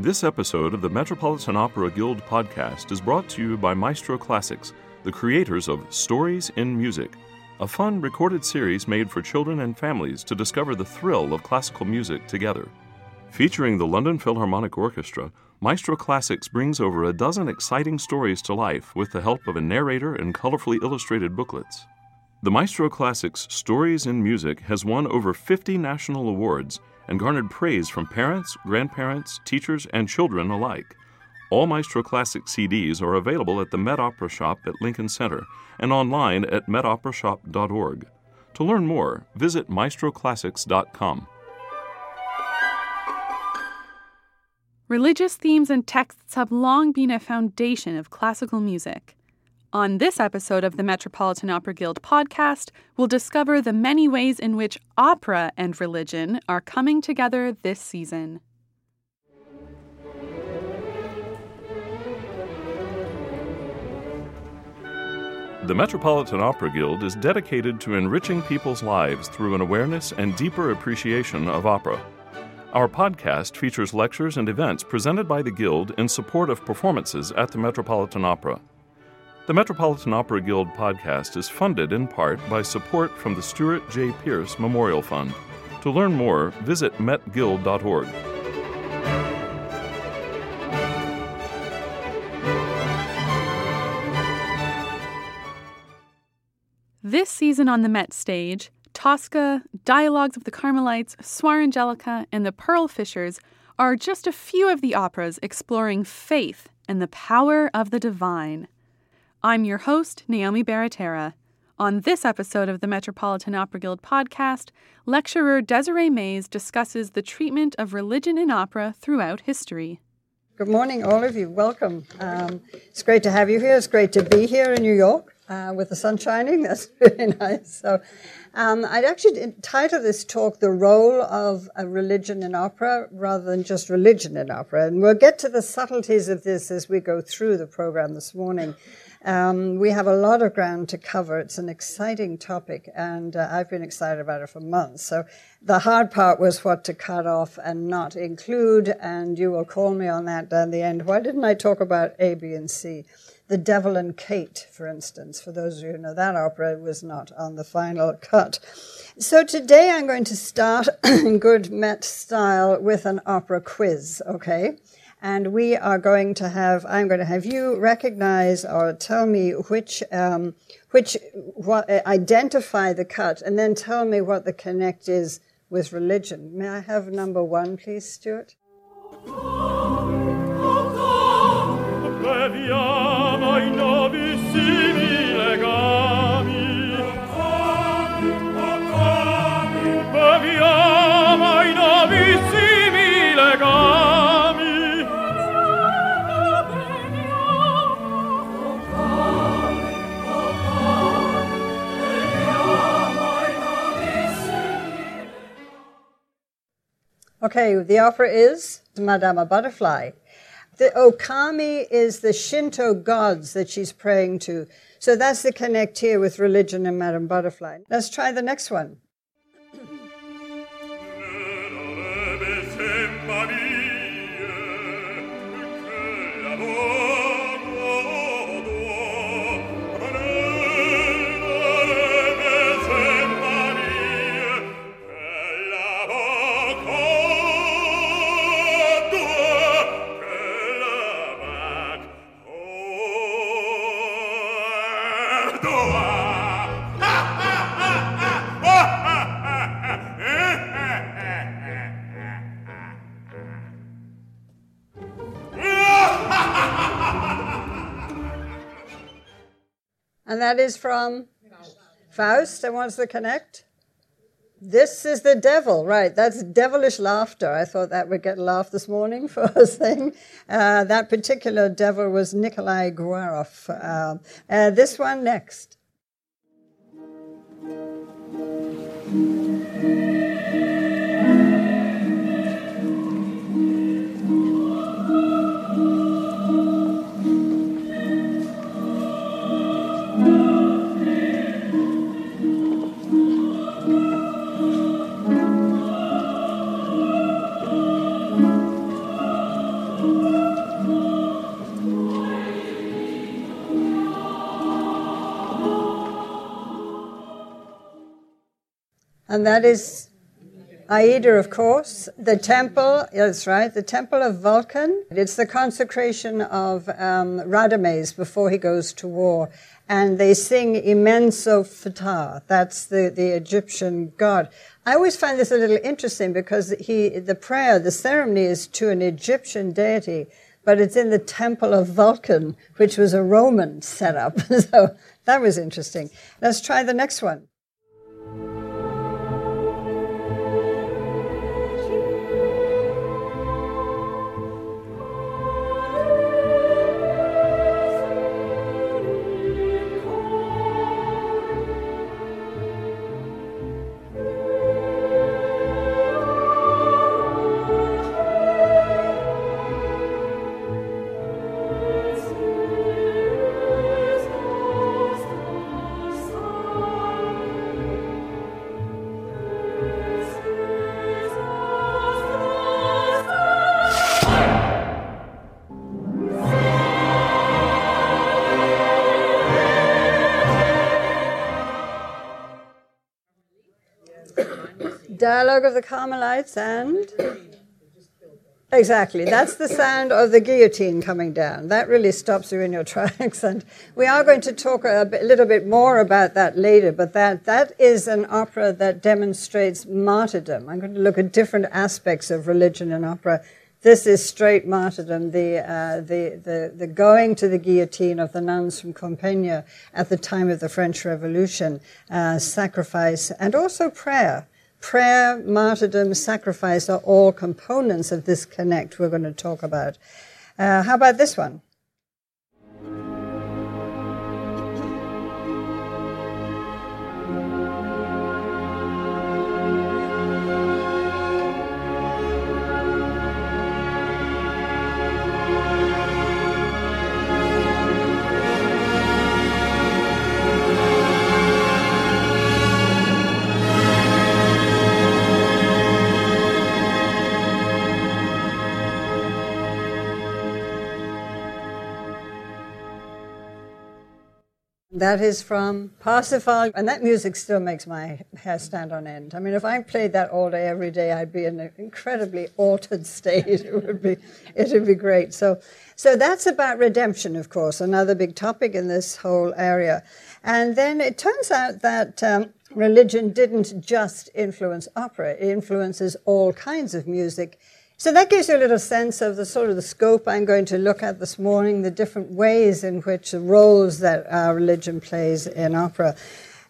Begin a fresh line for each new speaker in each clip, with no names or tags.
This episode of the Metropolitan Opera Guild podcast is brought to you by Maestro Classics, the creators of Stories in Music, a fun recorded series made for children and families to discover the thrill of classical music together. Featuring the London Philharmonic Orchestra, Maestro Classics brings over a dozen exciting stories to life with the help of a narrator and colorfully illustrated booklets. The Maestro Classics Stories in Music has won over 50 national awards and garnered praise from parents, grandparents, teachers, and children alike. All Maestro Classic CDs are available at the Met Opera Shop at Lincoln Center and online at metoperashop.org. To learn more, visit maestroclassics.com.
Religious themes and texts have long been a foundation of classical music. On this episode of the Metropolitan Opera Guild podcast, we'll discover the many ways in which opera and religion are coming together this season.
The Metropolitan Opera Guild is dedicated to enriching people's lives through an awareness and deeper appreciation of opera. Our podcast features lectures and events presented by the Guild in support of performances at the Metropolitan Opera. The Metropolitan Opera Guild podcast is funded in part by support from the Stuart J. Pierce Memorial Fund. To learn more, visit metguild.org.
This season on the Met stage, Tosca, Dialogues of the Carmelites, Suor Angelica, and The Pearl Fishers are just a few of the operas exploring faith and the power of the divine. I'm your host, Naomi Baratera. On this episode of the Metropolitan Opera Guild podcast, lecturer Desiree Mays discusses the treatment of religion in opera throughout history.
Good morning, all of you. Welcome. Um, it's great to have you here. It's great to be here in New York uh, with the sun shining. That's really nice. So, um, I'd actually title this talk "The Role of Religion in Opera" rather than just religion in opera. And we'll get to the subtleties of this as we go through the program this morning. Um, we have a lot of ground to cover. It's an exciting topic, and uh, I've been excited about it for months. So the hard part was what to cut off and not include, and you will call me on that down the end. Why didn't I talk about A, B, and C? The Devil and Kate, for instance, for those of you who know that opera, was not on the final cut. So today I'm going to start in good Met style with an opera quiz, okay? And we are going to have i'm going to have you recognize or tell me which um, which what, uh, identify the cut and then tell me what the connect is with religion may i have number one please stuart Okay, the opera is Madama Butterfly. The Okami is the Shinto gods that she's praying to. So that's the connect here with religion and Madame Butterfly. Let's try the next one. And that is from Faust. And what's the connect? This is the devil, right? That's devilish laughter. I thought that would get a laugh this morning for a thing. Uh, that particular devil was Nikolai Ghiaurov. Uh, uh, this one next. And that is Aida, of course. The temple, that's right, the temple of Vulcan. It's the consecration of um, Radames before he goes to war. And they sing Immenso Ptah. That's the, the Egyptian god. I always find this a little interesting because he, the prayer, the ceremony is to an Egyptian deity, but it's in the temple of Vulcan, which was a Roman setup. so that was interesting. Let's try the next one. Dialogue of the Carmelites and. Exactly. That's the sound of the guillotine coming down. That really stops you in your tracks. And we are going to talk a, bit, little bit more about that later, but that, that is an opera that demonstrates martyrdom. I'm going to look at different aspects of religion in opera. This is straight martyrdom, the, uh, the, the, the going to the guillotine of the nuns from Compiègne at the time of the French Revolution, uh, sacrifice, and also prayer. Prayer, martyrdom, sacrifice are all components of this connect we're going to talk about. Uh, how about this one? That is from Parsifal, and that music still makes my hair stand on end. I mean, if I played that all day, every day, I'd be in an incredibly altered state. It would be, it would be great. So, so that's about redemption, of course, another big topic in this whole area. And then it turns out that um, religion didn't just influence opera; it influences all kinds of music so that gives you a little sense of the sort of the scope I'm going to look at this morning, the different ways in which the roles that our religion plays in opera.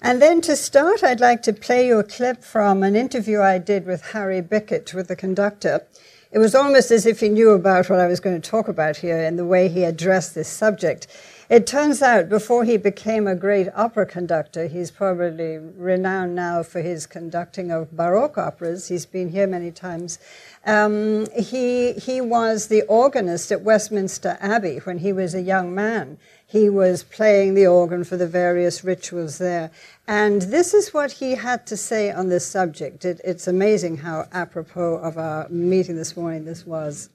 And then to start, I'd like to play you a clip from an interview I did with Harry Bickett, with the conductor. It was almost as if he knew about what I was going to talk about here and the way he addressed this subject. It turns out, before he became a great opera conductor, he's probably renowned now for his conducting of Baroque operas. He's been here many times. Um, he, he was the organist at Westminster Abbey when he was a young man. He was playing the organ for the various rituals there. And this is what he had to say on this subject. It, it's amazing how apropos of our meeting this morning this was.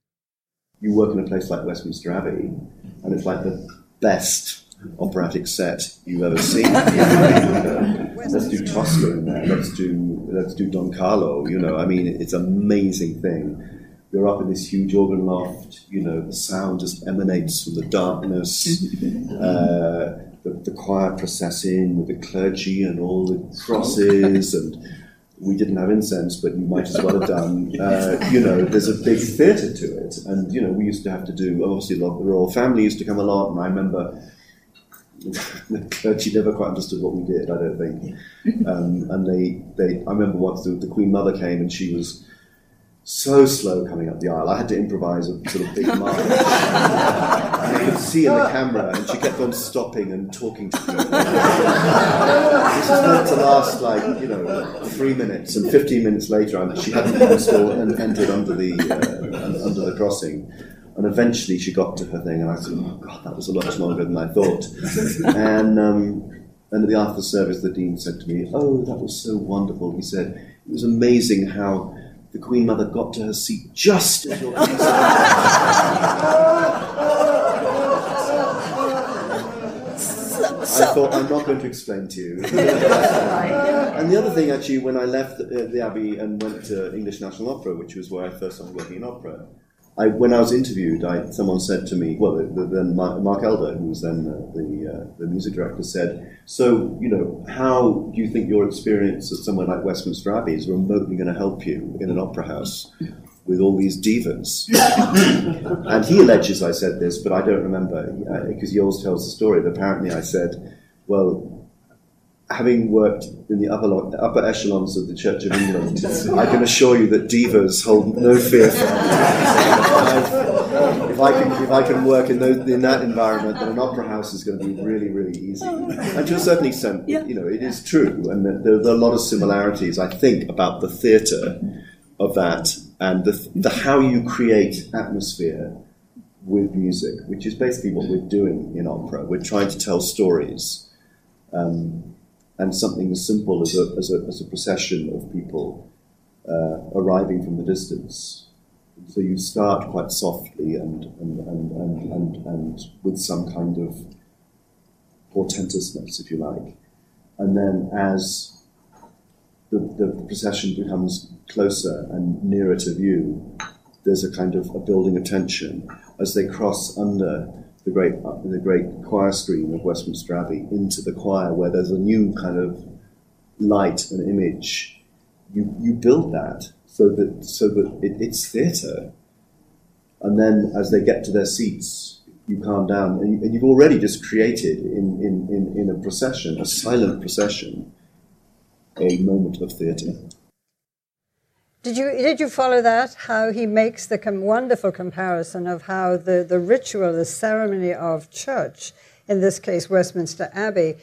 You work in a place like Westminster Abbey, and it's like the best operatic set you've ever seen. let's do Tosca in there. Let's do let's do Don Carlo. You know, I mean, it's an amazing thing. You're up in this huge organ loft. You know, the sound just emanates from the darkness. Uh, the, the choir process in with the clergy and all the crosses and we didn't have incense, but you might as well have done. Uh, you know, there's a big theatre to it, and you know, we used to have to do. Obviously, the royal family used to come a lot, and I remember the clergy never quite understood what we did. I don't think, um, and they, they. I remember once the, the Queen Mother came, and she was so slow coming up the aisle. I had to improvise a sort of big march. I could see in the camera, and she kept on stopping and talking to me. this is meant to last like you know three minutes, and 15 minutes later, she hadn't installed and entered under the uh, under the crossing. And eventually, she got to her thing, and I said, "Oh God, that was a lot longer than I thought." and um, and at the after service, the dean said to me, "Oh, that was so wonderful." He said, "It was amazing how." The Queen Mother got to her seat just as your I thought I'm not going to explain to you. and the other thing, actually, when I left the, the Abbey and went to English National Opera, which was where I first started working in opera, I, when I was interviewed, I, someone said to me, well, then Mark Elder, who was then uh, the, uh, the music director, said, so, you know, how do you think your experience at somewhere like Westminster Abbey is remotely going to help you in an opera house with all these divas? and he alleges I said this, but I don't remember, because uh, he always tells the story. But apparently I said, well, having worked in the upper, upper echelons of the Church of England, I can assure you that divas hold no fear for if I can if I can work in, those, in that environment, then an opera house is going to be really really easy. And to a certain extent, yeah. you know, it is true, and there, there, are a lot of similarities. I think about the theatre of that and the, the how you create atmosphere with music, which is basically what we're doing in opera. We're trying to tell stories. Um, and something as simple as a, as a, as a procession of people uh, arriving from the distance. So you start quite softly and, and, and, and, and, and with some kind of portentousness, if you like. And then as the, the procession becomes closer and nearer to view, there's a kind of a building of tension as they cross under the great the great choir screen of Westminster Abbey into the choir, where there's a new kind of light and image. You you build that so that so that it, it's theatre, and then as they get to their seats, you calm down, and, and you've already just created in, in, in, in a procession, a silent procession, a moment of theatre.
Did you, did you follow that? How he makes the com- wonderful comparison of how the, the ritual, the ceremony of church, in this case Westminster Abbey,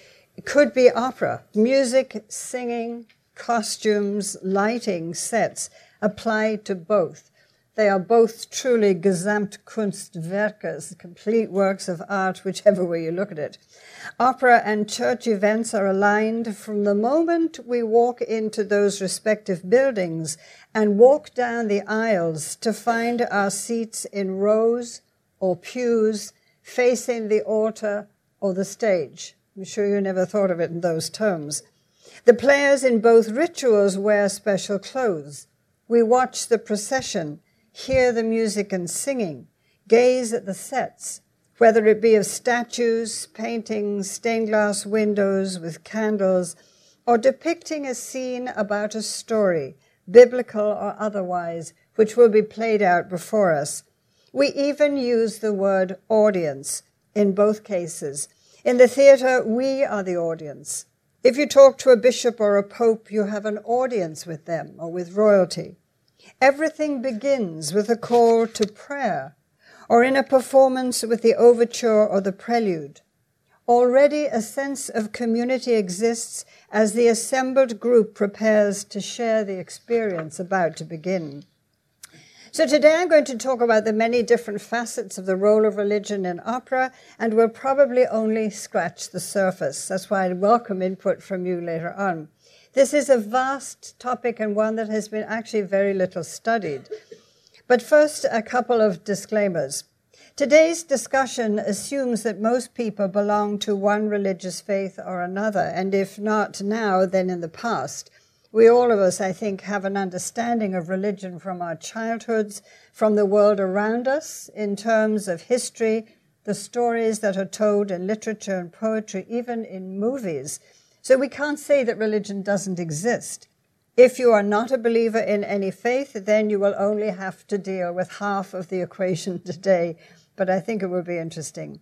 could be opera. Music, singing, costumes, lighting, sets apply to both. They are both truly Gesamtkunstwerke, complete works of art, whichever way you look at it. Opera and church events are aligned from the moment we walk into those respective buildings and walk down the aisles to find our seats in rows or pews facing the altar or the stage. I'm sure you never thought of it in those terms. The players in both rituals wear special clothes. We watch the procession, hear the music and singing, gaze at the sets, whether it be of statues, paintings, stained glass windows with candles, or depicting a scene about a story biblical or otherwise, which will be played out before us. We even use the word audience in both cases. In the theatre, we are the audience. If you talk to a bishop or a pope, you have an audience with them or with royalty. Everything begins with a call to prayer or in a performance with the overture or the prelude. Already a sense of community exists as the assembled group prepares to share the experience about to begin. So today I'm going to talk about the many different facets of the role of religion in opera, and we'll probably only scratch the surface. That's why I welcome input from you later on. This is a vast topic and one that has been actually very little studied. But first, a couple of disclaimers. Today's discussion assumes that most people belong to one religious faith or another, and if not now, then in the past. We all of us, I think, have an understanding of religion from our childhoods, from the world around us, in terms of history, the stories that are told in literature and poetry, even in movies. So we can't say that religion doesn't exist. If you are not a believer in any faith, then you will only have to deal with half of the equation today but I think it will be interesting.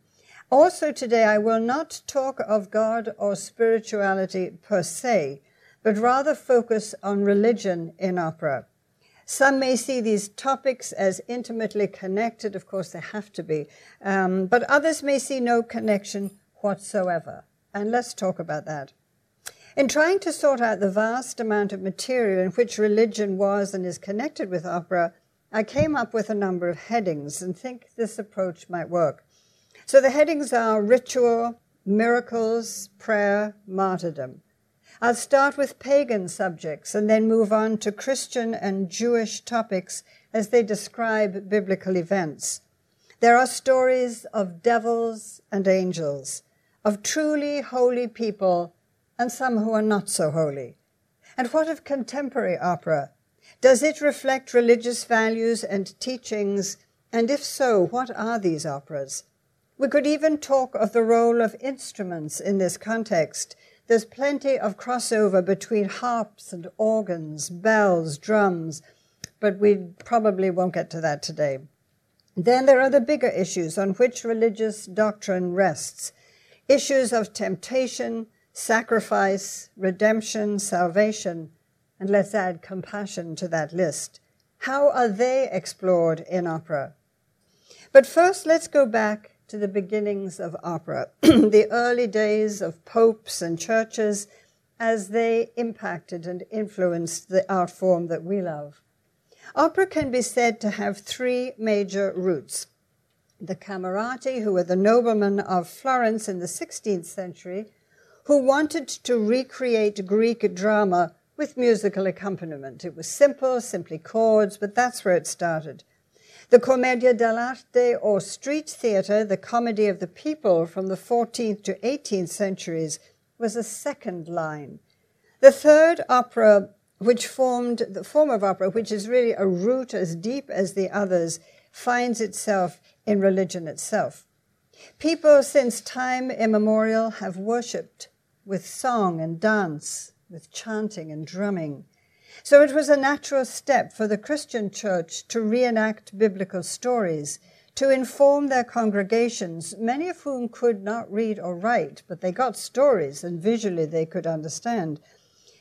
Also, today I will not talk of God or spirituality per se, but rather focus on religion in opera. Some may see these topics as intimately connected, of course, they have to be, um, but others may see no connection whatsoever. And let's talk about that. In trying to sort out the vast amount of material in which religion was and is connected with opera, I came up with a number of headings and think this approach might work. So the headings are ritual, miracles, prayer, martyrdom. I'll start with pagan subjects and then move on to Christian and Jewish topics as they describe biblical events. There are stories of devils and angels, of truly holy people and some who are not so holy? And what of contemporary opera? Does it reflect religious values and teachings? And if so, what are these operas? We could even talk of the role of instruments in this context. There's plenty of crossover between harps and organs, bells, drums, but we probably won't get to that today. Then there are the bigger issues on which religious doctrine rests issues of temptation, sacrifice, redemption, salvation, and let's add compassion to that list. How are they explored in opera? But first, let's go back to the beginnings of opera, the early days of popes and churches as they impacted and influenced the art form that we love. Opera can be said to have three major roots. The Camerati, who were the noblemen of Florence in the 16th century, who wanted to recreate Greek drama with musical accompaniment. It was simple, simply chords, but that's where it started. The Commedia dell'arte, or street theatre, the comedy of the people from the 14th to 18th centuries, was a second line. The third opera, which formed the form of opera, which is really a root as deep as the others, finds itself in religion itself. People since time immemorial have worshipped with song and dance, with chanting and drumming. So it was a natural step for the Christian church to reenact biblical stories, to inform their congregations, many of whom could not read or write, but they got stories and visually they could understand.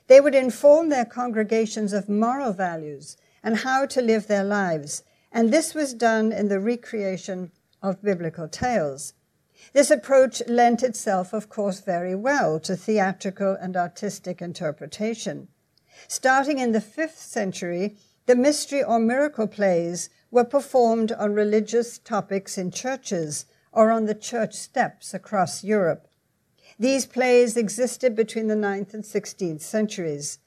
They would inform their congregations of moral values and how to live their lives. And this was done in the recreation of biblical tales. This approach lent itself, of course, very well to theatrical and artistic interpretation. Starting in the fifth century, the mystery or miracle plays were performed on religious topics in churches or on the church steps across Europe. These plays existed between the 9th and 16th centuries.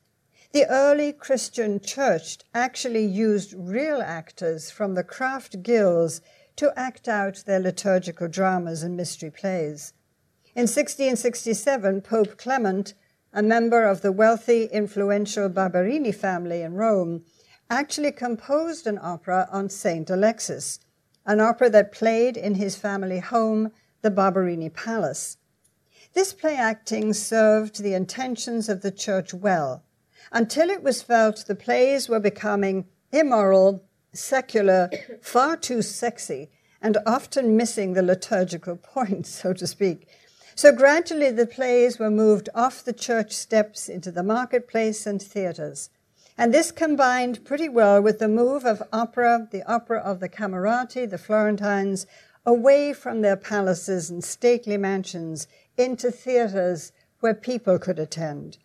The early Christian church actually used real actors from the craft guilds to act out their liturgical dramas and mystery plays. In 1667, Pope Clement a member of the wealthy, influential Barberini family in Rome, actually composed an opera on Saint Alexis, an opera that played in his family home, the Barberini Palace. This play acting served the intentions of the church well, until it was felt the plays were becoming immoral, secular, far too sexy, and often missing the liturgical point, so to speak. So gradually the plays were moved off the church steps into the marketplace and theaters. And this combined pretty well with the move of opera, the opera of the Camerati, the Florentines, away from their palaces and stately mansions into theaters where people could attend.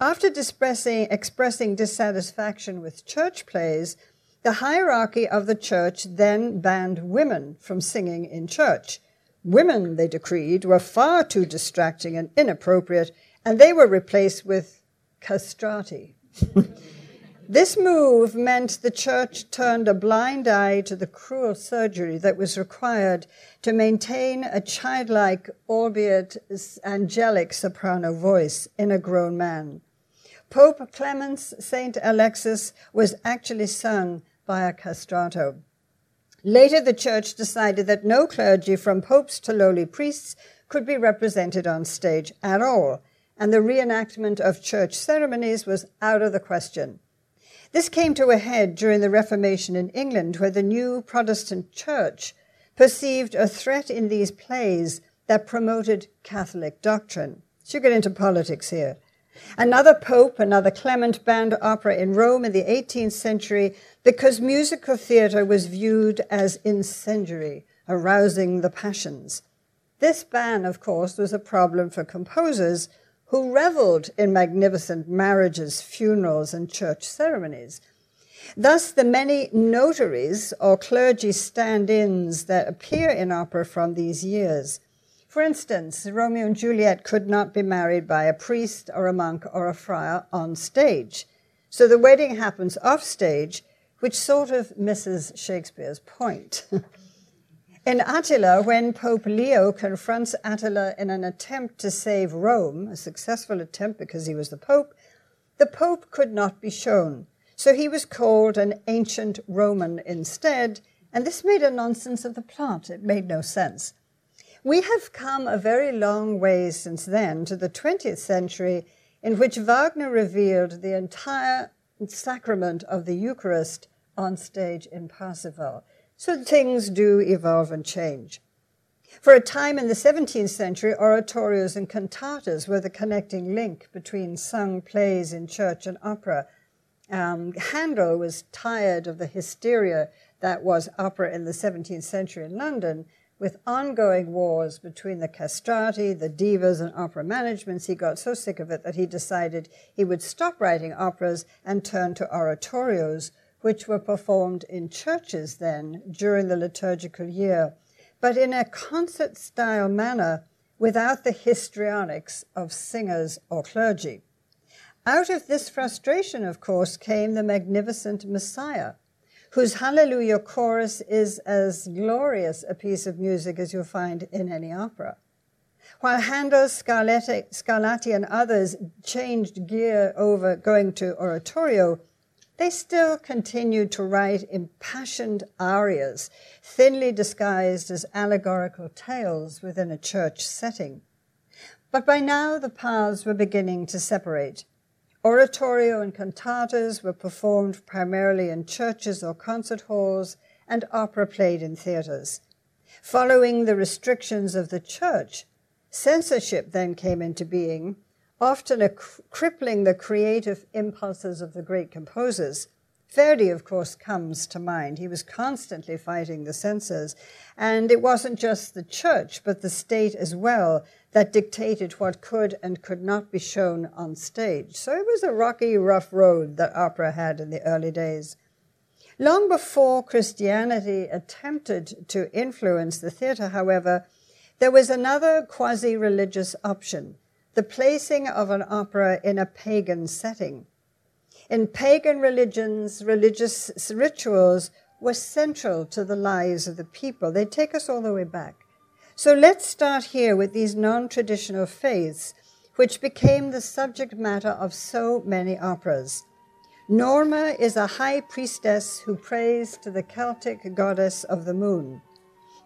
After expressing dissatisfaction with church plays, the hierarchy of the church then banned women from singing in church. Women, they decreed, were far too distracting and inappropriate, and they were replaced with castrati. this move meant the church turned a blind eye to the cruel surgery that was required to maintain a childlike, albeit angelic soprano voice in a grown man. Pope Clement's Saint Alexis was actually sung by a castrato. Later, the church decided that no clergy, from popes to lowly priests, could be represented on stage at all, and the reenactment of church ceremonies was out of the question. This came to a head during the Reformation in England, where the new Protestant church perceived a threat in these plays that promoted Catholic doctrine. Should get into politics here. Another pope, another Clement banned opera in Rome in the 18th century because musical theater was viewed as incendiary, arousing the passions. This ban, of course, was a problem for composers who reveled in magnificent marriages, funerals, and church ceremonies. Thus, the many notaries or clergy stand ins that appear in opera from these years. For instance, Romeo and Juliet could not be married by a priest or a monk or a friar on stage. So the wedding happens off stage which sort of misses Shakespeare's point. In Attila, when Pope Leo confronts Attila in an attempt to save Rome, a successful attempt because he was the Pope, the Pope could not be shown. So he was called an ancient Roman instead, and this made a nonsense of the plot. It made no sense. We have come a very long way since then to the 20th century, in which Wagner revealed the entire sacrament of the Eucharist on stage in Parsifal. So things do evolve and change. For a time in the 17th century, oratorios and cantatas were the connecting link between sung plays in church and opera. Um, Handel was tired of the hysteria that was opera in the 17th century in London, with ongoing wars between the castrati, the divas, and opera managements. He got so sick of it that he decided he would stop writing operas and turn to oratorios, which were performed in churches then during the liturgical year, but in a concert style manner without the histrionics of singers or clergy. Out of this frustration, of course, came the magnificent Messiah, whose Hallelujah chorus is as glorious a piece of music as you'll find in any opera. While Handel, Scarlatti, Scarlatti, and others changed gear over going to oratorio, they still continued to write impassioned arias, thinly disguised as allegorical tales within a church setting. But by now the paths were beginning to separate. Oratorio and cantatas were performed primarily in churches or concert halls, and opera played in theaters. Following the restrictions of the church, censorship then came into being, often crippling the creative impulses of the great composers. Verdi, of course, comes to mind. He was constantly fighting the censors. And it wasn't just the church, but the state as well that dictated what could and could not be shown on stage. So it was a rocky, rough road that opera had in the early days. Long before Christianity attempted to influence the theater, however, there was another quasi religious option the placing of an opera in a pagan setting. In pagan religions, religious rituals were central to the lives of the people. They take us all the way back. So let's start here with these non traditional faiths, which became the subject matter of so many operas. Norma is a high priestess who prays to the Celtic goddess of the moon.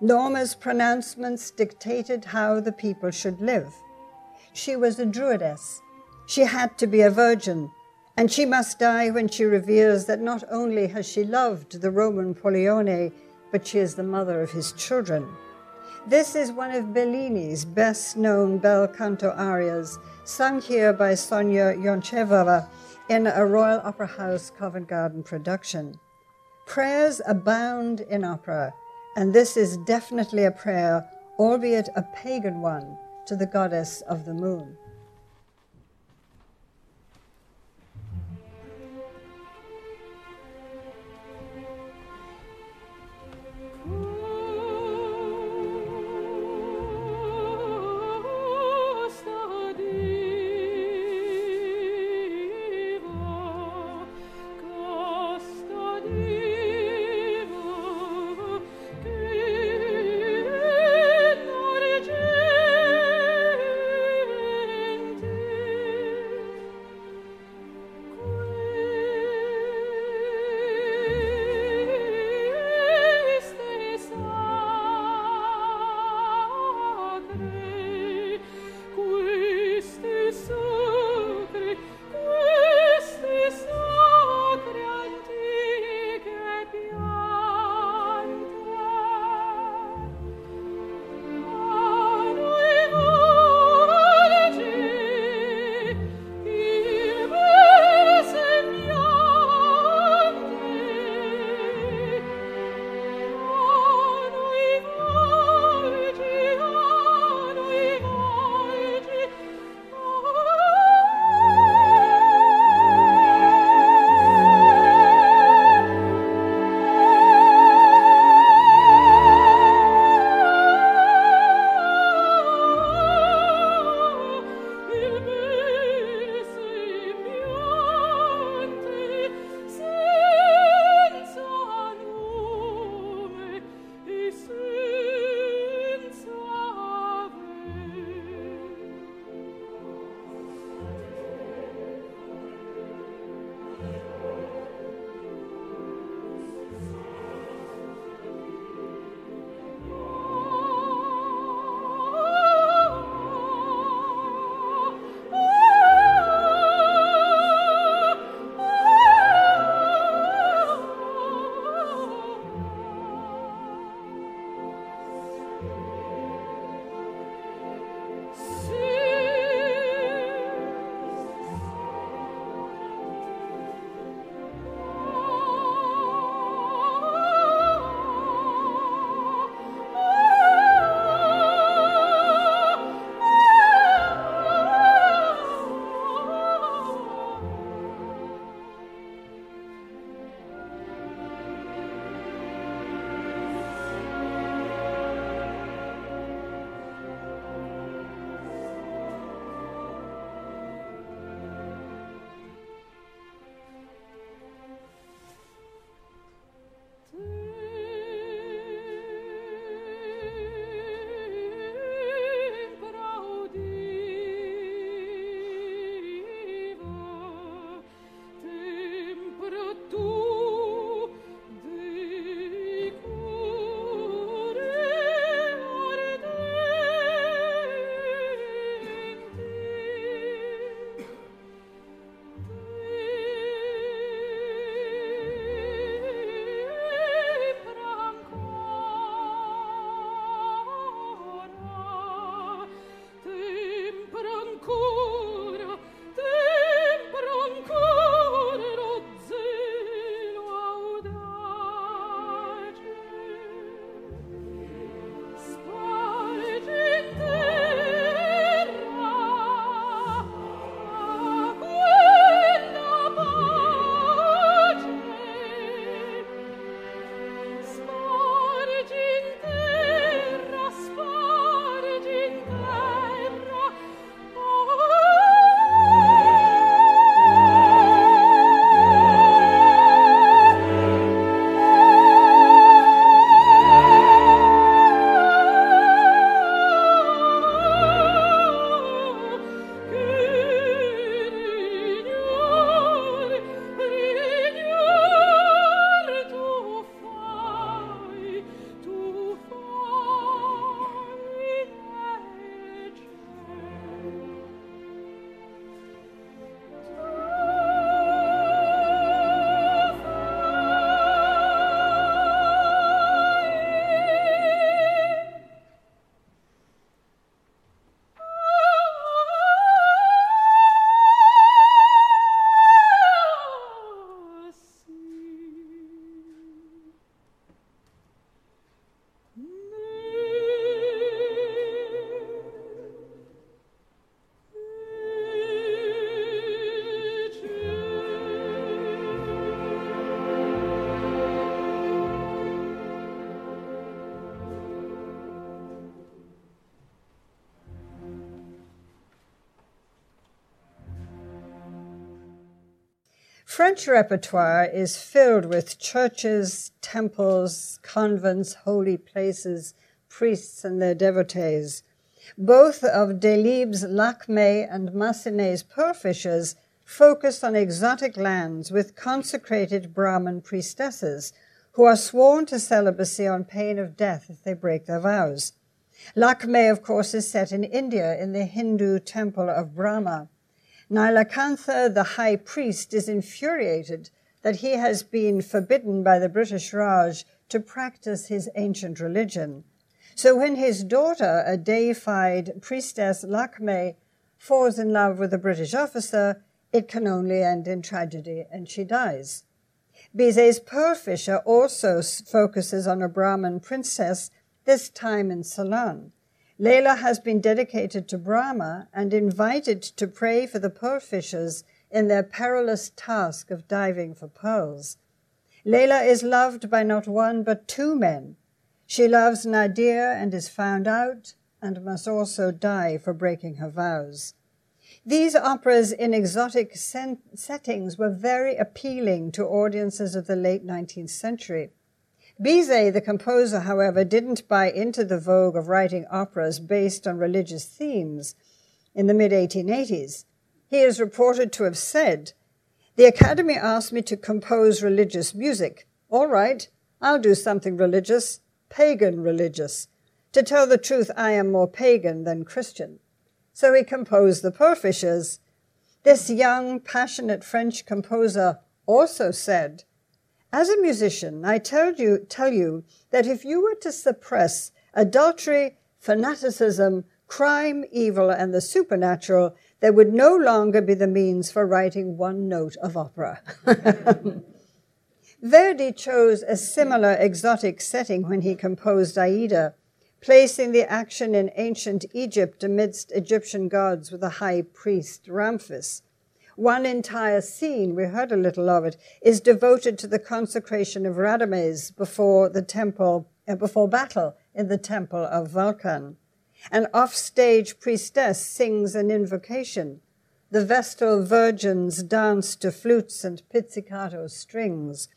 Norma's pronouncements dictated how the people should live. She was a druidess. She had to be a virgin, and she must die when she reveals that not only has she loved the Roman Pollione, but she is the mother of his children. This is one of Bellini's best known bel canto arias, sung here by Sonya Yoncheva in a Royal Opera House Covent Garden production. Prayers abound in opera, and this is definitely a prayer, albeit a pagan one, to the goddess of the moon. French repertoire is filled with churches, temples, convents, holy places, priests, and their devotees. Both of Delibes' Lakmé and Massenet's Pearl focus on exotic lands with consecrated Brahmin priestesses who are sworn to celibacy on pain of death if they break their vows. Lakmé, of course, is set in India in the Hindu temple of Brahma. Nilakantha, the high priest, is infuriated that he has been forbidden by the British Raj to practice his ancient religion. So when his daughter, a deified priestess Lakme, falls in love with a British officer, it can only end in tragedy and she dies. Bizet's Pearl Fisher also focuses on a Brahmin princess, this time in Ceylon. Leïla has been dedicated to Brahma and invited to pray for the pearl fishers in their perilous task of diving for pearls. Leïla is loved by not one but two men. She loves Nadir and is found out and must also die for breaking her vows. These operas in exotic settings were very appealing to audiences of the late 19th century. Bizet, the composer, however, didn't buy into the vogue of writing operas based on religious themes in the mid 1880s. He is reported to have said, The Academy asked me to compose religious music. All right, I'll do something religious, pagan religious. To tell the truth, I am more pagan than Christian. So he composed the Pearl Fishers. This young, passionate French composer also said, as a musician, I tell you, tell you that if you were to suppress adultery, fanaticism, crime, evil, and the supernatural, there would no longer be the means for writing one note of opera. Verdi chose a similar exotic setting when he composed Aida, placing the action in ancient Egypt amidst Egyptian gods with a high priest, Ramphis. One entire scene, we heard a little of it, is devoted to the consecration of Radames before the temple, uh, before battle in the temple of Vulcan. An offstage priestess sings an invocation. The Vestal virgins dance to flutes and pizzicato strings.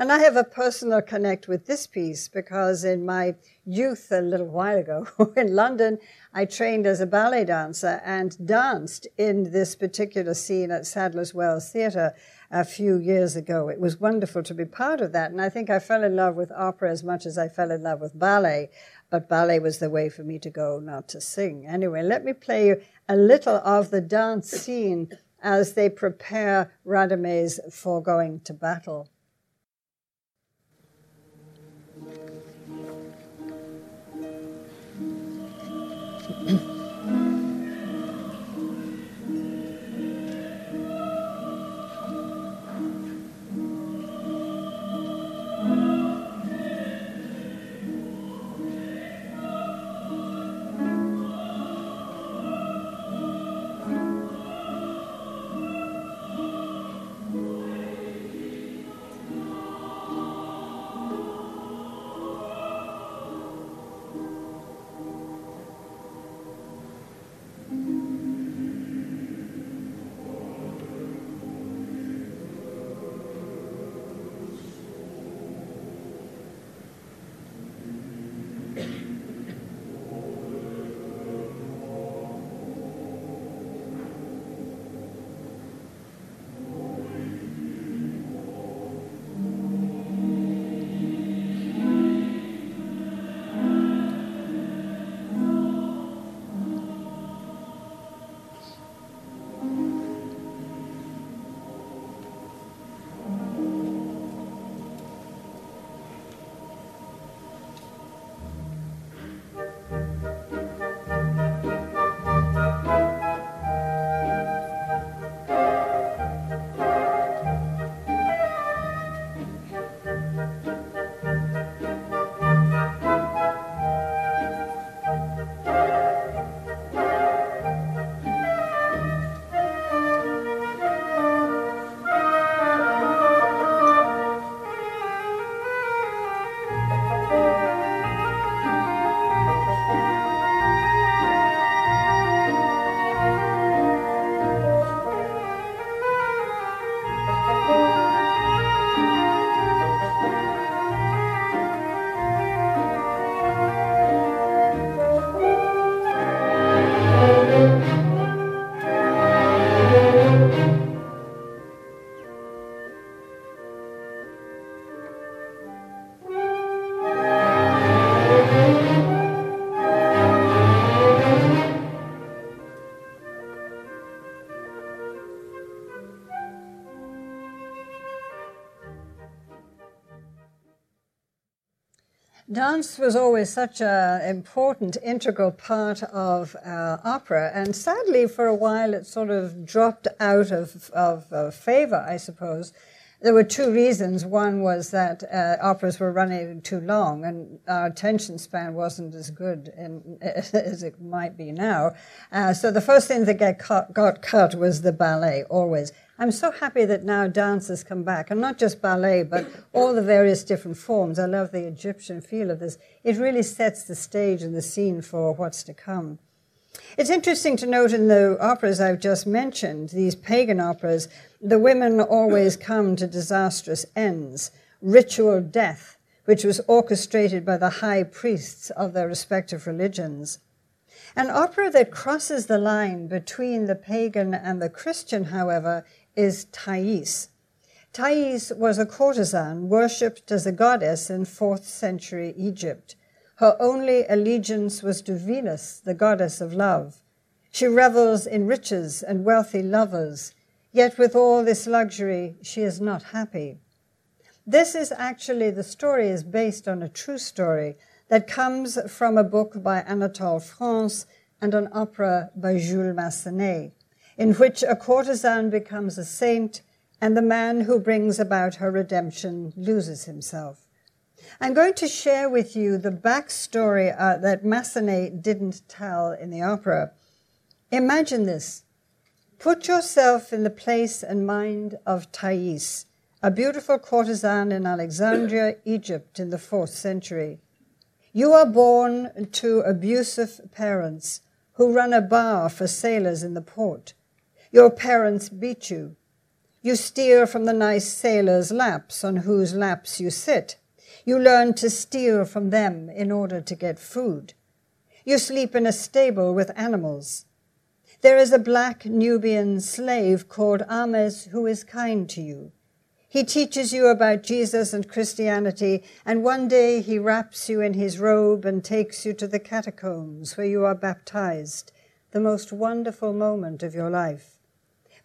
And I have a personal connect with this piece because in my youth, a little while ago in London, I trained as a ballet dancer and danced in this particular scene at Sadler's Wells Theatre a few years ago. It was wonderful to be part of that. And I think I fell in love with opera as much as I fell in love with ballet. But ballet was the way for me to go, not to sing. Anyway, let me play you a little of the dance scene as they prepare Radames for going to battle. Dance was always such an important, integral part of uh, opera, and sadly, for a while, it sort of dropped out of, of uh, favor, I suppose. There were two reasons. One was that uh, operas were running too long, and our attention span wasn't as good in, as it might be now. Uh, so the first thing that get cut, got cut was the ballet, always. I'm so happy that now dance has come back, and not just ballet, but all the various different forms. I love the Egyptian feel of this. It really sets the stage and the scene for what's to come. It's interesting to note in the operas I've just mentioned, these pagan operas, the women always come to disastrous ends. Ritual death, which was orchestrated by the high priests of their respective religions. An opera that crosses the line between the pagan and the Christian, however, is Thais. Thais was a courtesan worshipped as a goddess in 4th century Egypt. Her only allegiance was to Venus, the goddess of love. She revels in riches and wealthy lovers, yet with all this luxury, she is not happy. This is actually, the story is based on a true story that comes from a book by Anatole France and an opera by Jules Massenet in which a courtesan becomes a saint and the man who brings about her redemption loses himself. I'm going to share with you the backstory uh, that Massenet didn't tell in the opera. Imagine this. Put yourself in the place and mind of Thais, a beautiful courtesan in Alexandria, Egypt in the fourth century. You are born to abusive parents who run a bar for sailors in the port. Your parents beat you. You steer from the nice sailors' laps on whose laps you sit. You learn to steal from them in order to get food. You sleep in a stable with animals. There is a black Nubian slave called Ahmes who is kind to you. He teaches you about Jesus and Christianity, and one day he wraps you in his robe and takes you to the catacombs where you are baptized, the most wonderful moment of your life.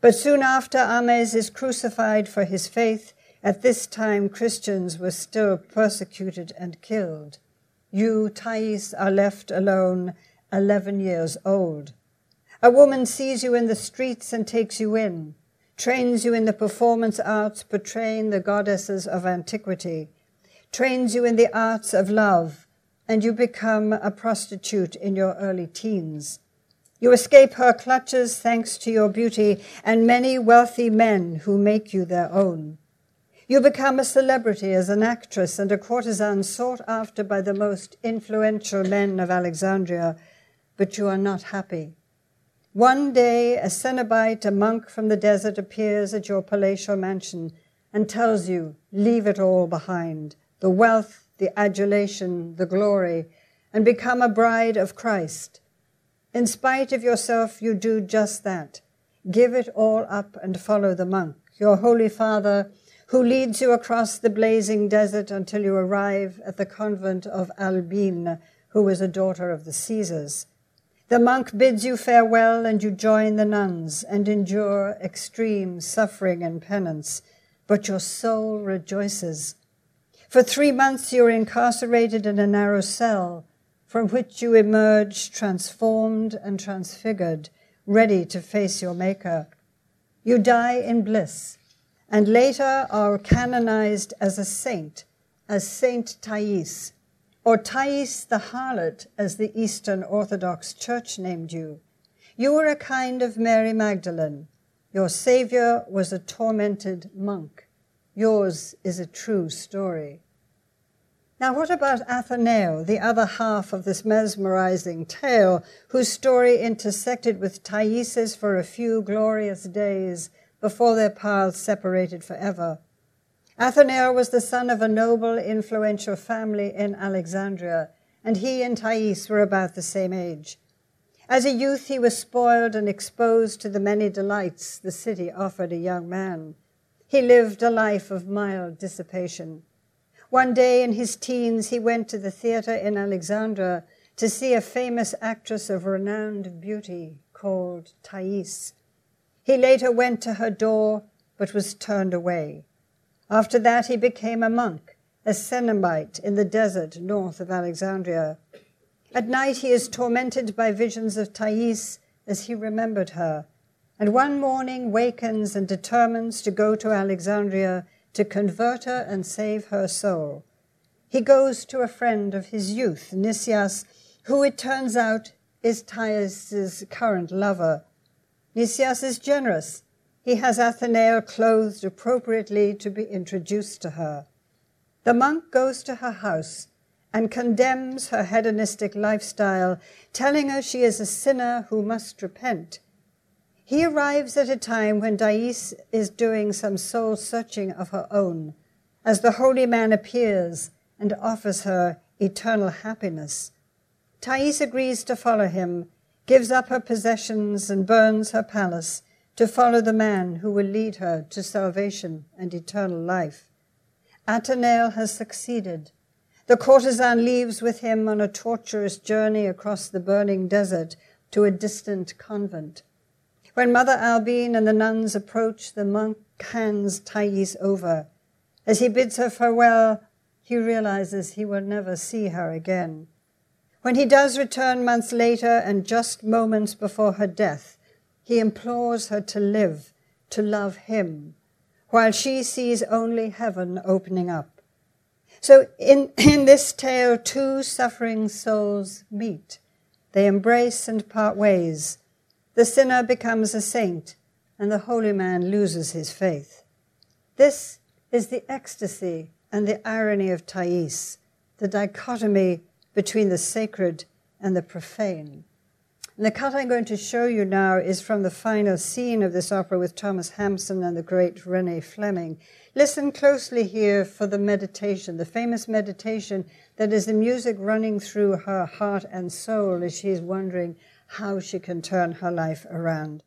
But soon after, Ahmes is crucified for his faith. At this time, Christians were still persecuted and killed. You, Thais, are left alone, 11 years old. A woman sees you in the streets and takes you in, trains you in the performance arts portraying the goddesses of antiquity, trains you in the arts of love, and you become a prostitute in your early teens. You escape her clutches thanks to your beauty and many wealthy men who make you their own. You become a celebrity as an actress and a courtesan sought after by the most influential men of Alexandria, but you are not happy. One day, a Cenobite, a monk from the desert, appears at your palatial mansion and tells you, leave it all behind the wealth, the adulation, the glory, and become a bride of Christ. In spite of yourself, you do just that. Give it all up and follow the monk, your holy father, who leads you across the blazing desert until you arrive at the convent of Albine, who was a daughter of the Caesars. The monk bids you farewell, and you join the nuns and endure extreme suffering and penance, but your soul rejoices. For three months you're incarcerated in a narrow cell from which you emerge transformed and transfigured, ready to face your Maker. You die in bliss, and later are canonized as a saint, as Saint Thais, or Thais the harlot, as the Eastern Orthodox Church named you. You were a kind of Mary Magdalene. Your Savior was a tormented monk. Yours is a true story. Now, what about Athanaël, the other half of this mesmerizing tale, whose story intersected with Thais's for a few glorious days before their paths separated forever? Athanaël was the son of a noble, influential family in Alexandria, and he and Thais were about the same age. As a youth, he was spoiled and exposed to the many delights the city offered a young man. He lived a life of mild dissipation. One day in his teens, he went to the theater in Alexandria to see a famous actress of renowned beauty called Thais. He later went to her door, but was turned away. After that, he became a monk a Cenobite in the desert north of Alexandria. At night, he is tormented by visions of Thais as he remembered her, and one morning wakens and determines to go to Alexandria to convert her and save her soul. He goes to a friend of his youth, Nicias, who it turns out is Thais' current lover. Nicias is generous. He has Athanaël clothed appropriately to be introduced to her. The monk goes to her house and condemns her hedonistic lifestyle, telling her she is a sinner who must repent. He arrives at a time when Thais is doing some soul searching of her own, as the holy man appears and offers her eternal happiness. Thais agrees to follow him, gives up her possessions, and burns her palace to follow the man who will lead her to salvation and eternal life. Athanaël has succeeded. The courtesan leaves with him on a tortuous journey across the burning desert to a distant convent. When Mother Albine and the nuns approach, the monk hands Thais over. As he bids her farewell, he realizes he will never see her again. When he does return months later and just moments before her death, he implores her to live, to love him, while she sees only heaven opening up. So in, in this tale, two suffering souls meet. They embrace and part ways. The sinner becomes a saint, and the holy man loses his faith. This is the ecstasy and the irony of Thais, the dichotomy between the sacred and the profane. And the cut I'm going to show you now is from the final scene of this opera with Thomas Hampson and the great Renée Fleming. Listen closely here for the meditation, the famous meditation that is the music running through her heart and soul as she is wondering how she can turn her life around.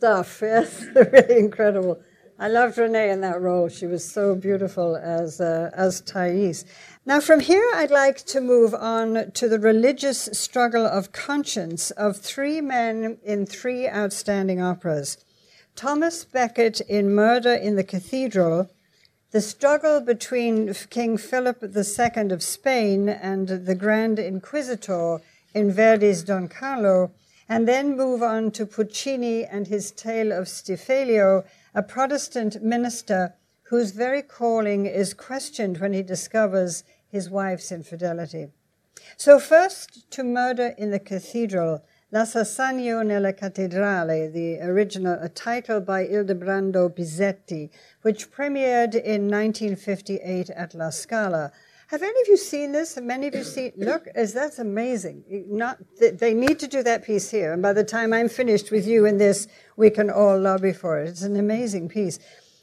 Stuff, yes, really incredible. I loved Renee in that role. She was so beautiful as, uh, as Thais. Now, from here, I'd like to move on to the religious struggle of conscience of three men in three outstanding operas Thomas Becket in Murder in the Cathedral, the struggle between King Philip II of Spain and the Grand Inquisitor in Verdi's Don Carlo, and then move on to Puccini and his tale of Stiffelio, a Protestant minister whose very calling is questioned when he discovers his wife's infidelity. So, first to Murder in the Cathedral, L'Assassinio nella Cattedrale, the original, a title by Ildebrando Pizzetti, which premiered in 1958 at La Scala. Have any of you seen this? Have many of you seen? Look, is that's amazing. Not they need to do that piece here, and by the time I'm finished with you in this, we can all lobby for it. It's an amazing piece.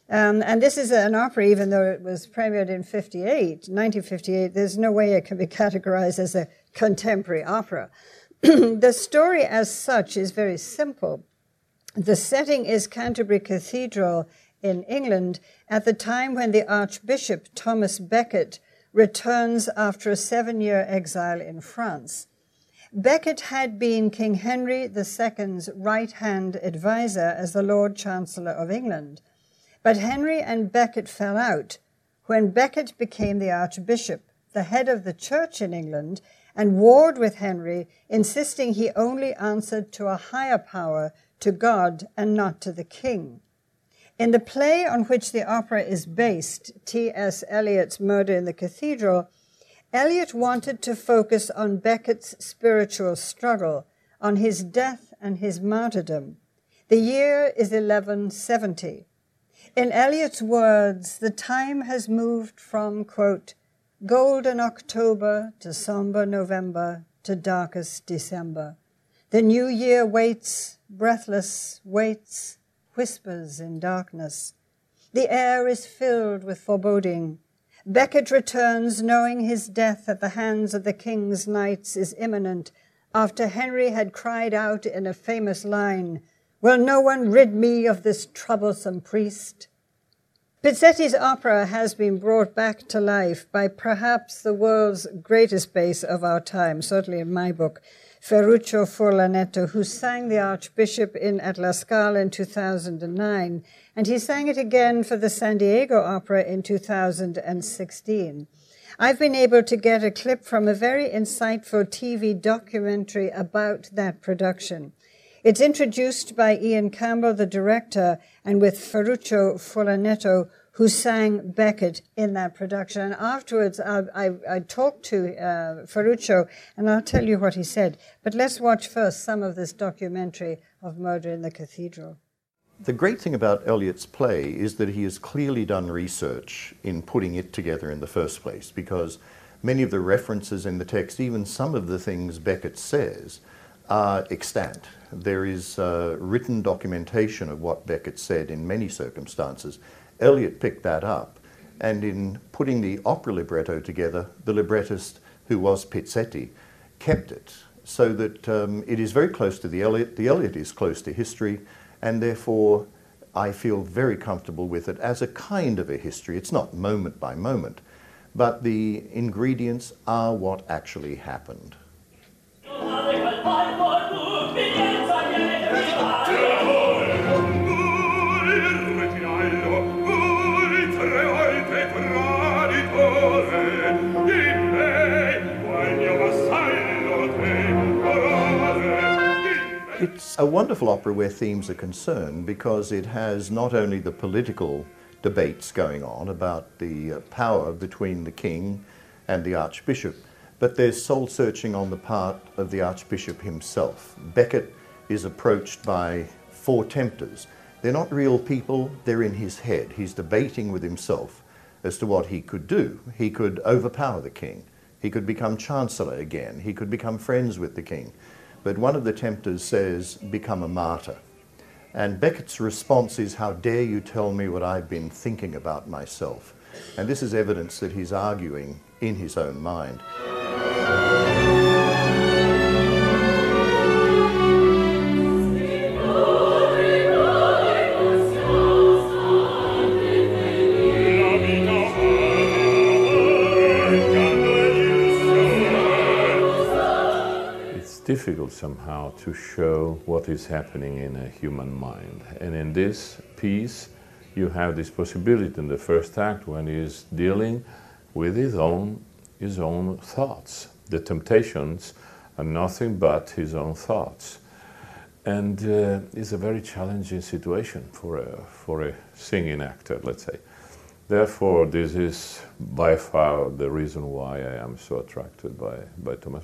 Um, and this is an opera, even though it was premiered in 58, 1958, there's no way it can be categorized as a contemporary opera. the story as such is very simple. The setting is Canterbury Cathedral in England at the time when the Archbishop Thomas Becket returns after a seven year exile in France. Becket had been King Henry II's right hand advisor as the Lord Chancellor of England. But Henry and Becket fell out when Becket became the Archbishop, the head of the church in England, and warred with Henry, insisting he only answered to a higher power, to God, and not to the king. In the play on which the opera is based, T.S. Eliot's Murder in the Cathedral, Eliot wanted to focus on Becket's spiritual struggle, on his death and his martyrdom. The year is 1170. In Eliot's words, the time has moved from, quote, Golden October to somber November to darkest December. The new year waits, breathless, waits, whispers in darkness. The air is filled with foreboding. Becket returns, knowing his death at the hands of the king's knights is imminent, after Henry had cried out in a famous line, Will no one rid me of this troublesome priest? Pizzetti's opera has been brought back to life by perhaps the world's greatest bass of our time, certainly in my book, Ferruccio Furlanetto, who sang the Archbishop in at La Scala in 2009, and he sang it again for the San Diego Opera in 2016. I've been able to get a clip from a very insightful TV documentary about that production. It's introduced by Ian Campbell, the director, and with Ferruccio Furlanetto, who sang Becket in that production. And afterwards, I, I, I talked to uh, Ferruccio, and I'll tell you what he said. But let's watch first some of this documentary of Murder in the Cathedral.
The great thing about Eliot's play is that he has clearly done research in putting it together in the first place, because many of the references in the text, even some of the things Becket says, are extant. There is uh, written documentation of what Becket said in many circumstances. Eliot picked that up, and in putting the opera libretto together, the librettist, who was Pizzetti, kept it so that um, it is very close to the Eliot. The Eliot is close to history, and therefore I feel very comfortable with it as a kind of a history. It's not moment by moment, but the ingredients are what actually happened. It's a wonderful opera where themes are concerned because it has not only the political debates going on about the uh, power between the king and the archbishop, but there's soul searching on the part of the archbishop himself. Becket is approached by four tempters. They're not real people, they're in his head. He's debating with himself as to what he could do. He could overpower the king. He could become chancellor again. He could become friends with the king. But one of the tempters says, become a martyr. And Becket's response is, How dare you tell me what I've been thinking about myself? And this is evidence that he's arguing in his own mind.
Somehow to show what is happening in a human mind. And in this piece, you have this possibility in the first act when he is dealing with his own, his own thoughts. The temptations are nothing but his own thoughts. And uh, it's a very challenging situation for a, for a singing actor, let's say. Therefore, this is by far the reason why I am so attracted by, by Thomas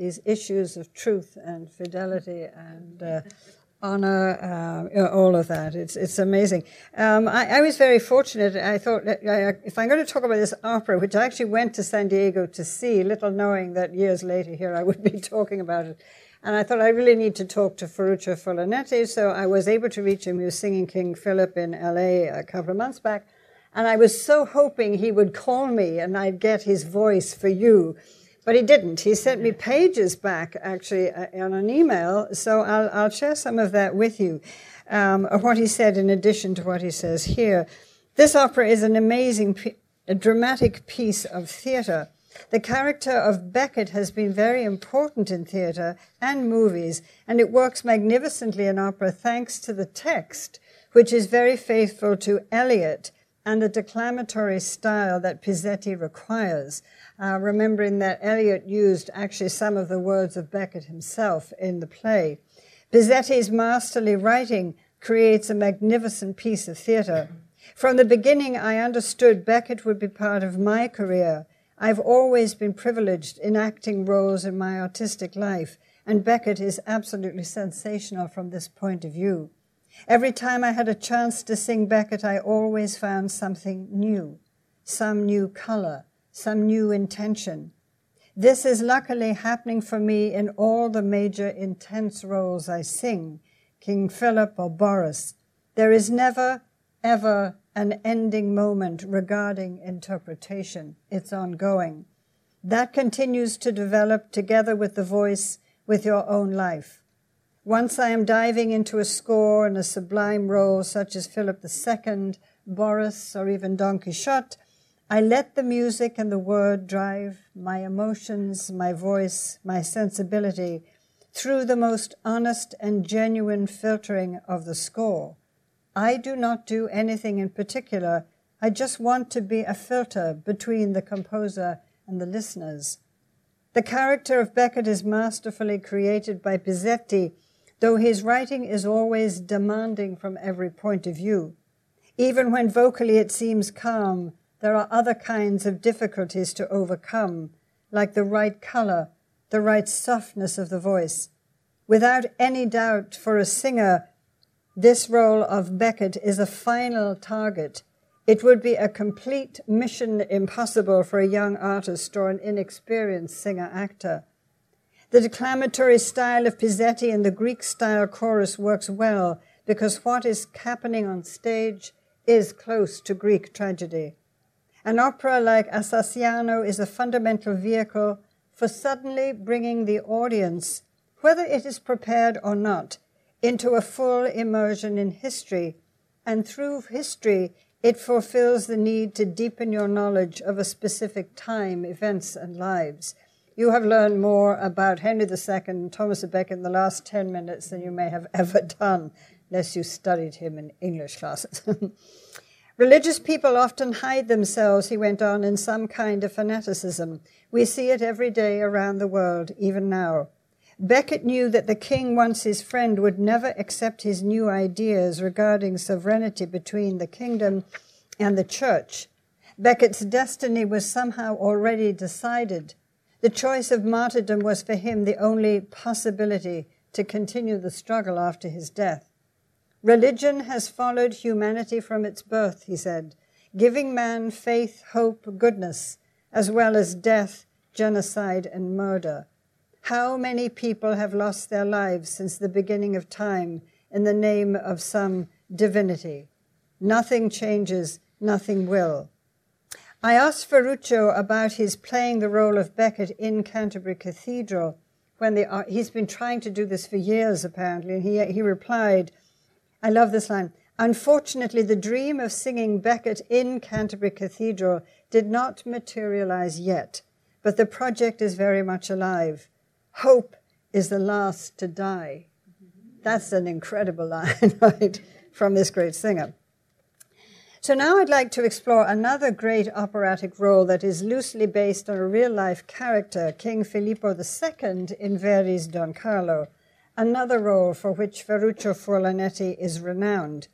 These issues of truth and fidelity and uh, honor, uh, all of that. It's, it's amazing. Um, I, I, was very fortunate. I thought uh, if I'm going to talk about this opera, which I actually went to San Diego to see, little knowing that years later here I would be talking about it. And I thought I really need to talk to Ferruccio Furlanetto, so I was able to reach him. He was singing King Philip in LA a couple of months back. And I was so hoping he would call me and I'd get his voice for you. But he didn't. He sent me pages back, actually, uh, on an email. So I'll, I'll share some of that with you, um, what he said in addition to what he says here. This opera is an amazing, a dramatic piece of theatre. The character of Becket has been very important in theatre and movies, and it works magnificently in opera thanks to the text, which is very faithful to Eliot and the declamatory style that Pizzetti requires, uh, remembering that Eliot used actually some of the words of Becket himself in the play. Pizzetti's masterly writing creates a magnificent piece of theatre. From the beginning, I understood Becket would be part of my career. I've always been privileged in acting roles in my artistic life, and Becket is absolutely sensational from this point of view. Every time I had a chance to sing Becket, I always found something new, some new color, some new intention. This is luckily happening for me in all the major intense roles I sing, King Philip or Boris. There is never, ever an ending moment regarding interpretation. It's ongoing. That continues to develop together with the voice, with your own life. Once I am diving into a score and a sublime role such as Philip II, Boris, or even Don Quixote, I let the music and the word drive my emotions, my voice, my sensibility through the most honest and genuine filtering of the score. I do not do anything in particular. I just want to be a filter between the composer and the listeners. The character of Becket is masterfully created by Pizzetti though his writing is always demanding from every point of view. Even when vocally it seems calm, there are other kinds of difficulties to overcome, like the right color, the right softness of the voice. Without any doubt, for a singer, this role of Becket is a final target. It would be a complete mission impossible for a young artist or an inexperienced singer actor. The declamatory style of Pizzetti and the Greek style chorus works well because what is happening on stage is close to Greek tragedy. An opera like Assassinio is a fundamental vehicle for suddenly bringing the audience, whether it is prepared or not, into a full immersion in history. And through history, it fulfills the need to deepen your knowledge of a specific time, events, and lives. You have learned more about Henry II and Thomas Becket in the last 10 minutes than you may have ever done, unless you studied him in English classes. Religious people often hide themselves, he went on, in some kind of fanaticism. We see it every day around the world, even now. Becket knew that the king, once his friend, would never accept his new ideas regarding sovereignty between the kingdom and the church. Becket's destiny was somehow already decided. The choice of martyrdom was for him the only possibility to continue the struggle after his death. Religion has followed humanity from its birth, he said, giving man faith, hope, goodness, as well as death, genocide, and murder. How many people have lost their lives since the beginning of time in the name of some divinity? Nothing changes, nothing will. I asked Ferruccio about his playing the role of Becket in Canterbury Cathedral when the, uh, he's been trying to do this for years, apparently, and he, he replied, I love this line. Unfortunately, the dream of singing Becket in Canterbury Cathedral did not materialize yet, but the project is very much alive. Hope is the last to die. That's an incredible line, right, from this great singer. So now I'd like to explore another great operatic role that is loosely based on a real life character, King Filippo II in Verdi's Don Carlo, another role for which Ferruccio Furlanetto is renowned.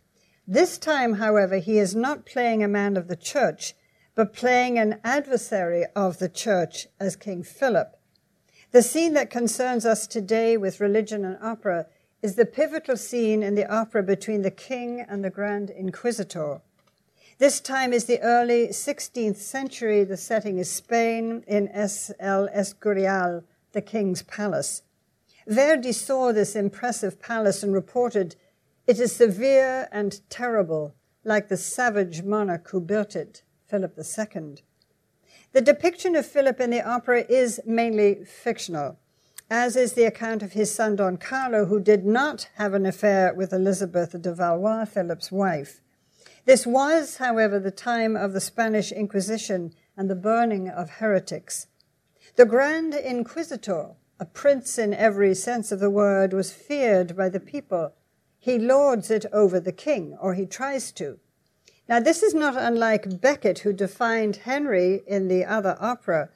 This time, however, he is not playing a man of the church, but playing an adversary of the church as King Philip. The scene that concerns us today with religion and opera is the pivotal scene in the opera between the king and the Grand Inquisitor. This time is the early 16th century. The setting is Spain in Es El Escurial, the king's palace. Verdi saw this impressive palace and reported, It is severe and terrible, like the savage monarch who built it, Philip II. The depiction of Philip in the opera is mainly fictional, as is the account of his son Don Carlo, who did not have an affair with Elizabeth de Valois, Philip's wife. This was, however, the time of the Spanish Inquisition and the burning of heretics. The Grand Inquisitor, a prince in every sense of the word, was feared by the people. He lords it over the king, or he tries to. Now, this is not unlike Becket, who defined Henry in the other opera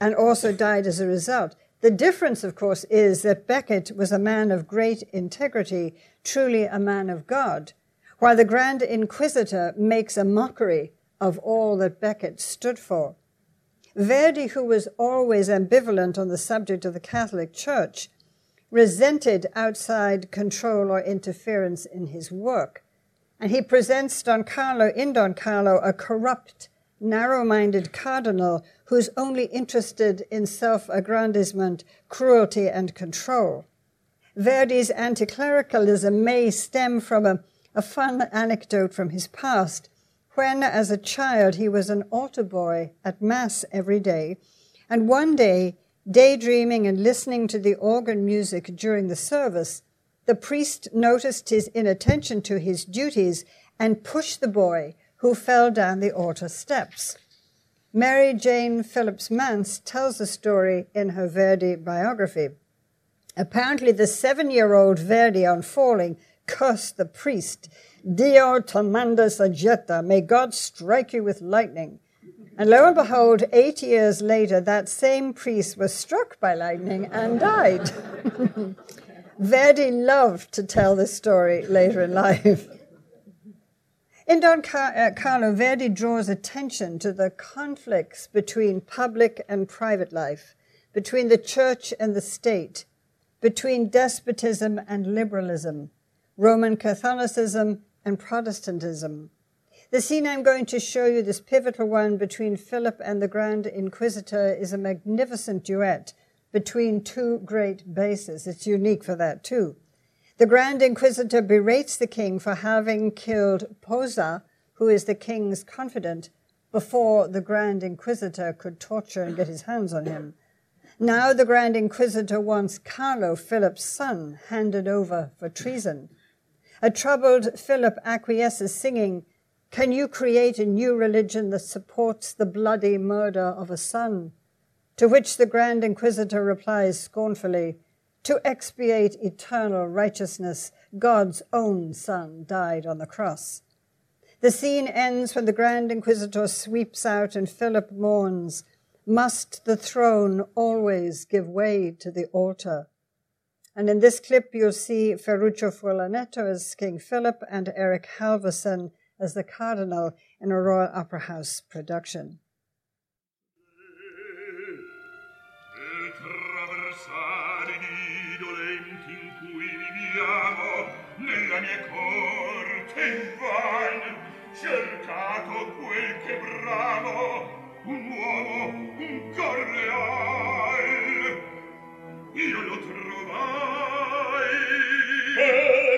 and also died as a result. The difference, of course, is that Becket was a man of great integrity, truly a man of God while the Grand Inquisitor makes a mockery of all that Becket stood for. Verdi, who was always ambivalent on the subject of the Catholic Church, resented outside control or interference in his work. And he presents Don Carlo in Don Carlo a corrupt, narrow minded cardinal who's only interested in self aggrandizement, cruelty, and control. Verdi's anti clericalism may stem from a a fun anecdote from his past when, as a child, he was an altar boy at Mass every day. And one day, daydreaming and listening to the organ music during the service, the priest noticed his inattention to his duties and pushed the boy, who fell down the altar steps. Mary Jane Phillips Matz tells the story in her Verdi biography. Apparently, the seven year old Verdi, on falling, cursed the priest. Dio tamanda sagetta, may God strike you with lightning. And lo and behold, eight years later, that same priest was struck by lightning and died. Verdi loved to tell this story later in life. In Don uh, Carlo, Verdi draws attention to the conflicts between public and private life, between the church and the state, between despotism and liberalism, Roman Catholicism, and Protestantism. The scene I'm going to show you, this pivotal one between Philip and the Grand Inquisitor, is a magnificent duet between two great basses. It's unique for that, too. The Grand Inquisitor berates the king for having killed Posa, who is the king's confidant, before the Grand Inquisitor could torture and get his hands on him. Now the Grand Inquisitor wants Carlo, Philip's son, handed over for treason. A troubled Philip acquiesces, singing, Can you create a new religion that supports the bloody murder of a son? To which the Grand Inquisitor replies scornfully, To expiate eternal righteousness, God's own Son died on the cross. The scene ends when the Grand Inquisitor sweeps out and Philip mourns, Must the throne always give way to the altar? And in this clip, you'll see Ferruccio Furlanetto as King Philip and Eric Halfvarson as the Cardinal in a Royal Opera House production. cercato quel che un uomo un io lo trovai. E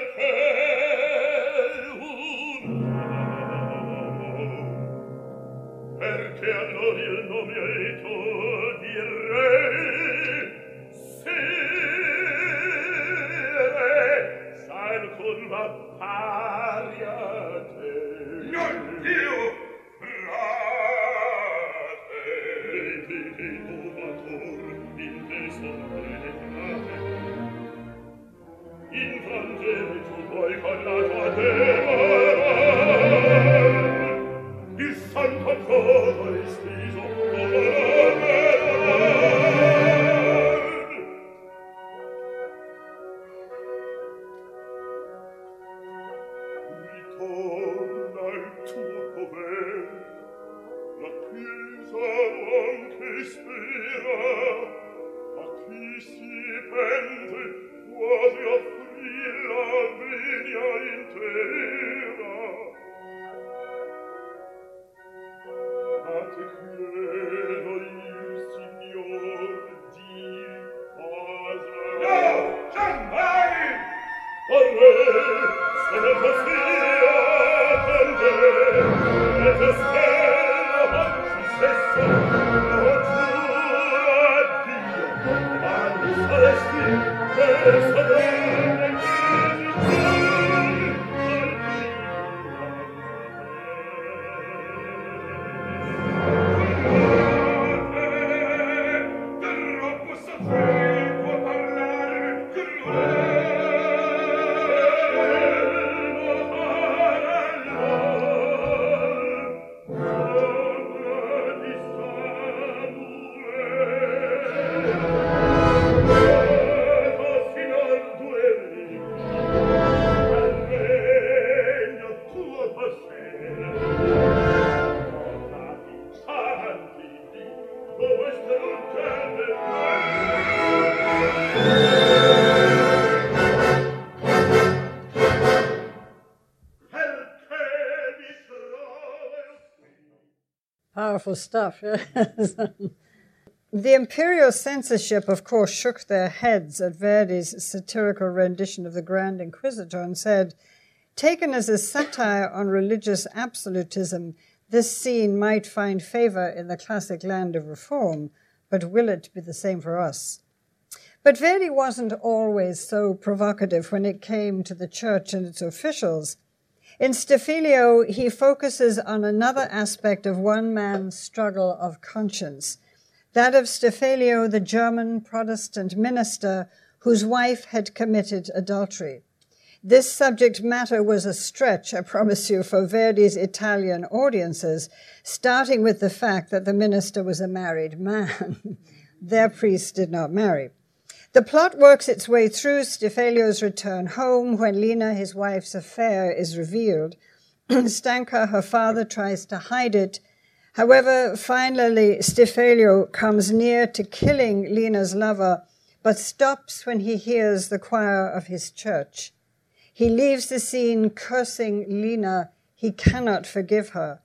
powerful stuff. the imperial censorship, of course, shook their heads at Verdi's satirical rendition of the Grand Inquisitor and said, Taken as a satire on religious absolutism, this scene might find favor in the classic land of reform, but will it be the same for us? But Verdi wasn't always so provocative when it came to the church and its officials. In Stiffelio, he focuses on another aspect of one man's struggle of conscience, that of Stiffelio, the German Protestant minister whose wife had committed adultery. This subject matter was a stretch, I promise you, for Verdi's Italian audiences, starting with the fact that the minister was a married man. Their priest did not marry. The plot works its way through Stiffelio's return home when Lina, his wife's affair, is revealed. Stankar, her father, tries to hide it. However, finally, Stiffelio comes near to killing Lina's lover, but stops when he hears the choir of his church. He leaves the scene cursing Lina. He cannot forgive her.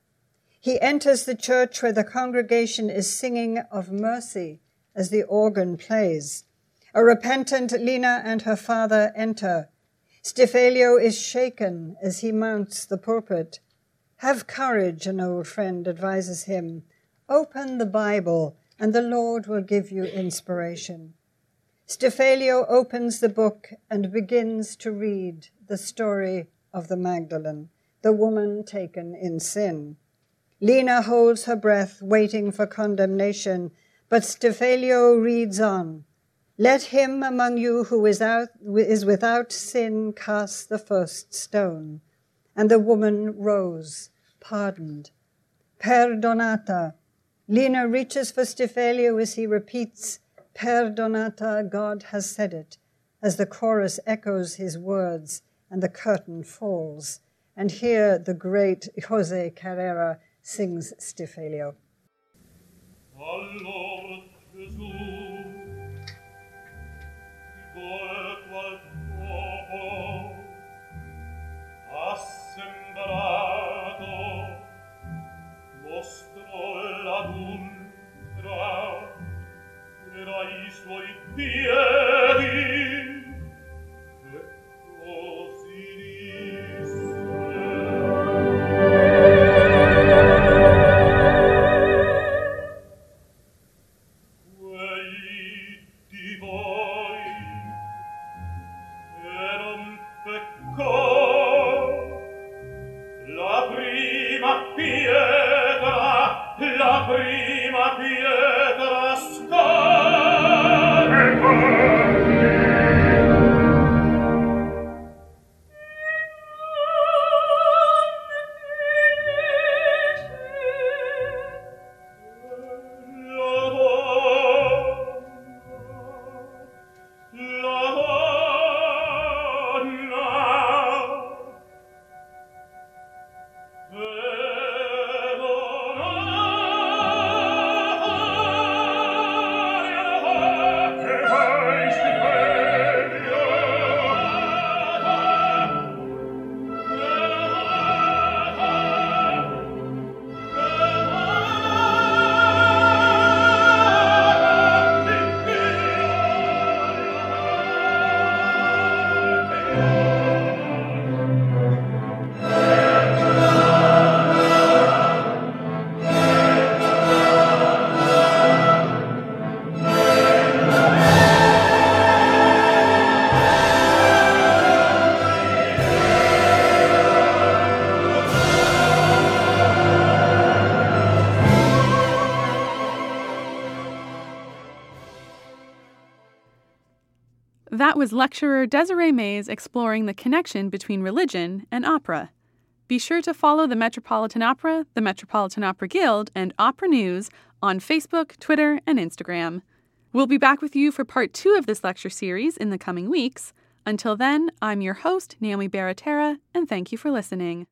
He enters the church where the congregation is singing of mercy as the organ plays. A repentant Lina and her father enter. Stiffelio is shaken as he mounts the pulpit. Have courage, an old friend advises him. Open the Bible, and the Lord will give you inspiration. Stiffelio opens the book and begins to read the story of the Magdalene, the woman taken in sin. Lina holds her breath, waiting for condemnation, but Stiffelio reads on. Let him among you who is, out, is without sin cast the first stone. And the woman rose, pardoned. Perdonata. Lina reaches for Stiffelio as he repeats, Perdonata, God has said it, as the chorus echoes his words and the curtain falls. And here the great Jose Carrera sings nostro ladun tra tra i
suoi piedi
That was lecturer Desiree Mays exploring the connection between religion and opera. Be sure to follow the Metropolitan Opera, the Metropolitan Opera Guild, and Opera News on Facebook, Twitter, and Instagram. We'll be back with you for part two of this lecture series in the coming weeks. Until then, I'm your host, Naomi Baratera, and thank you for listening.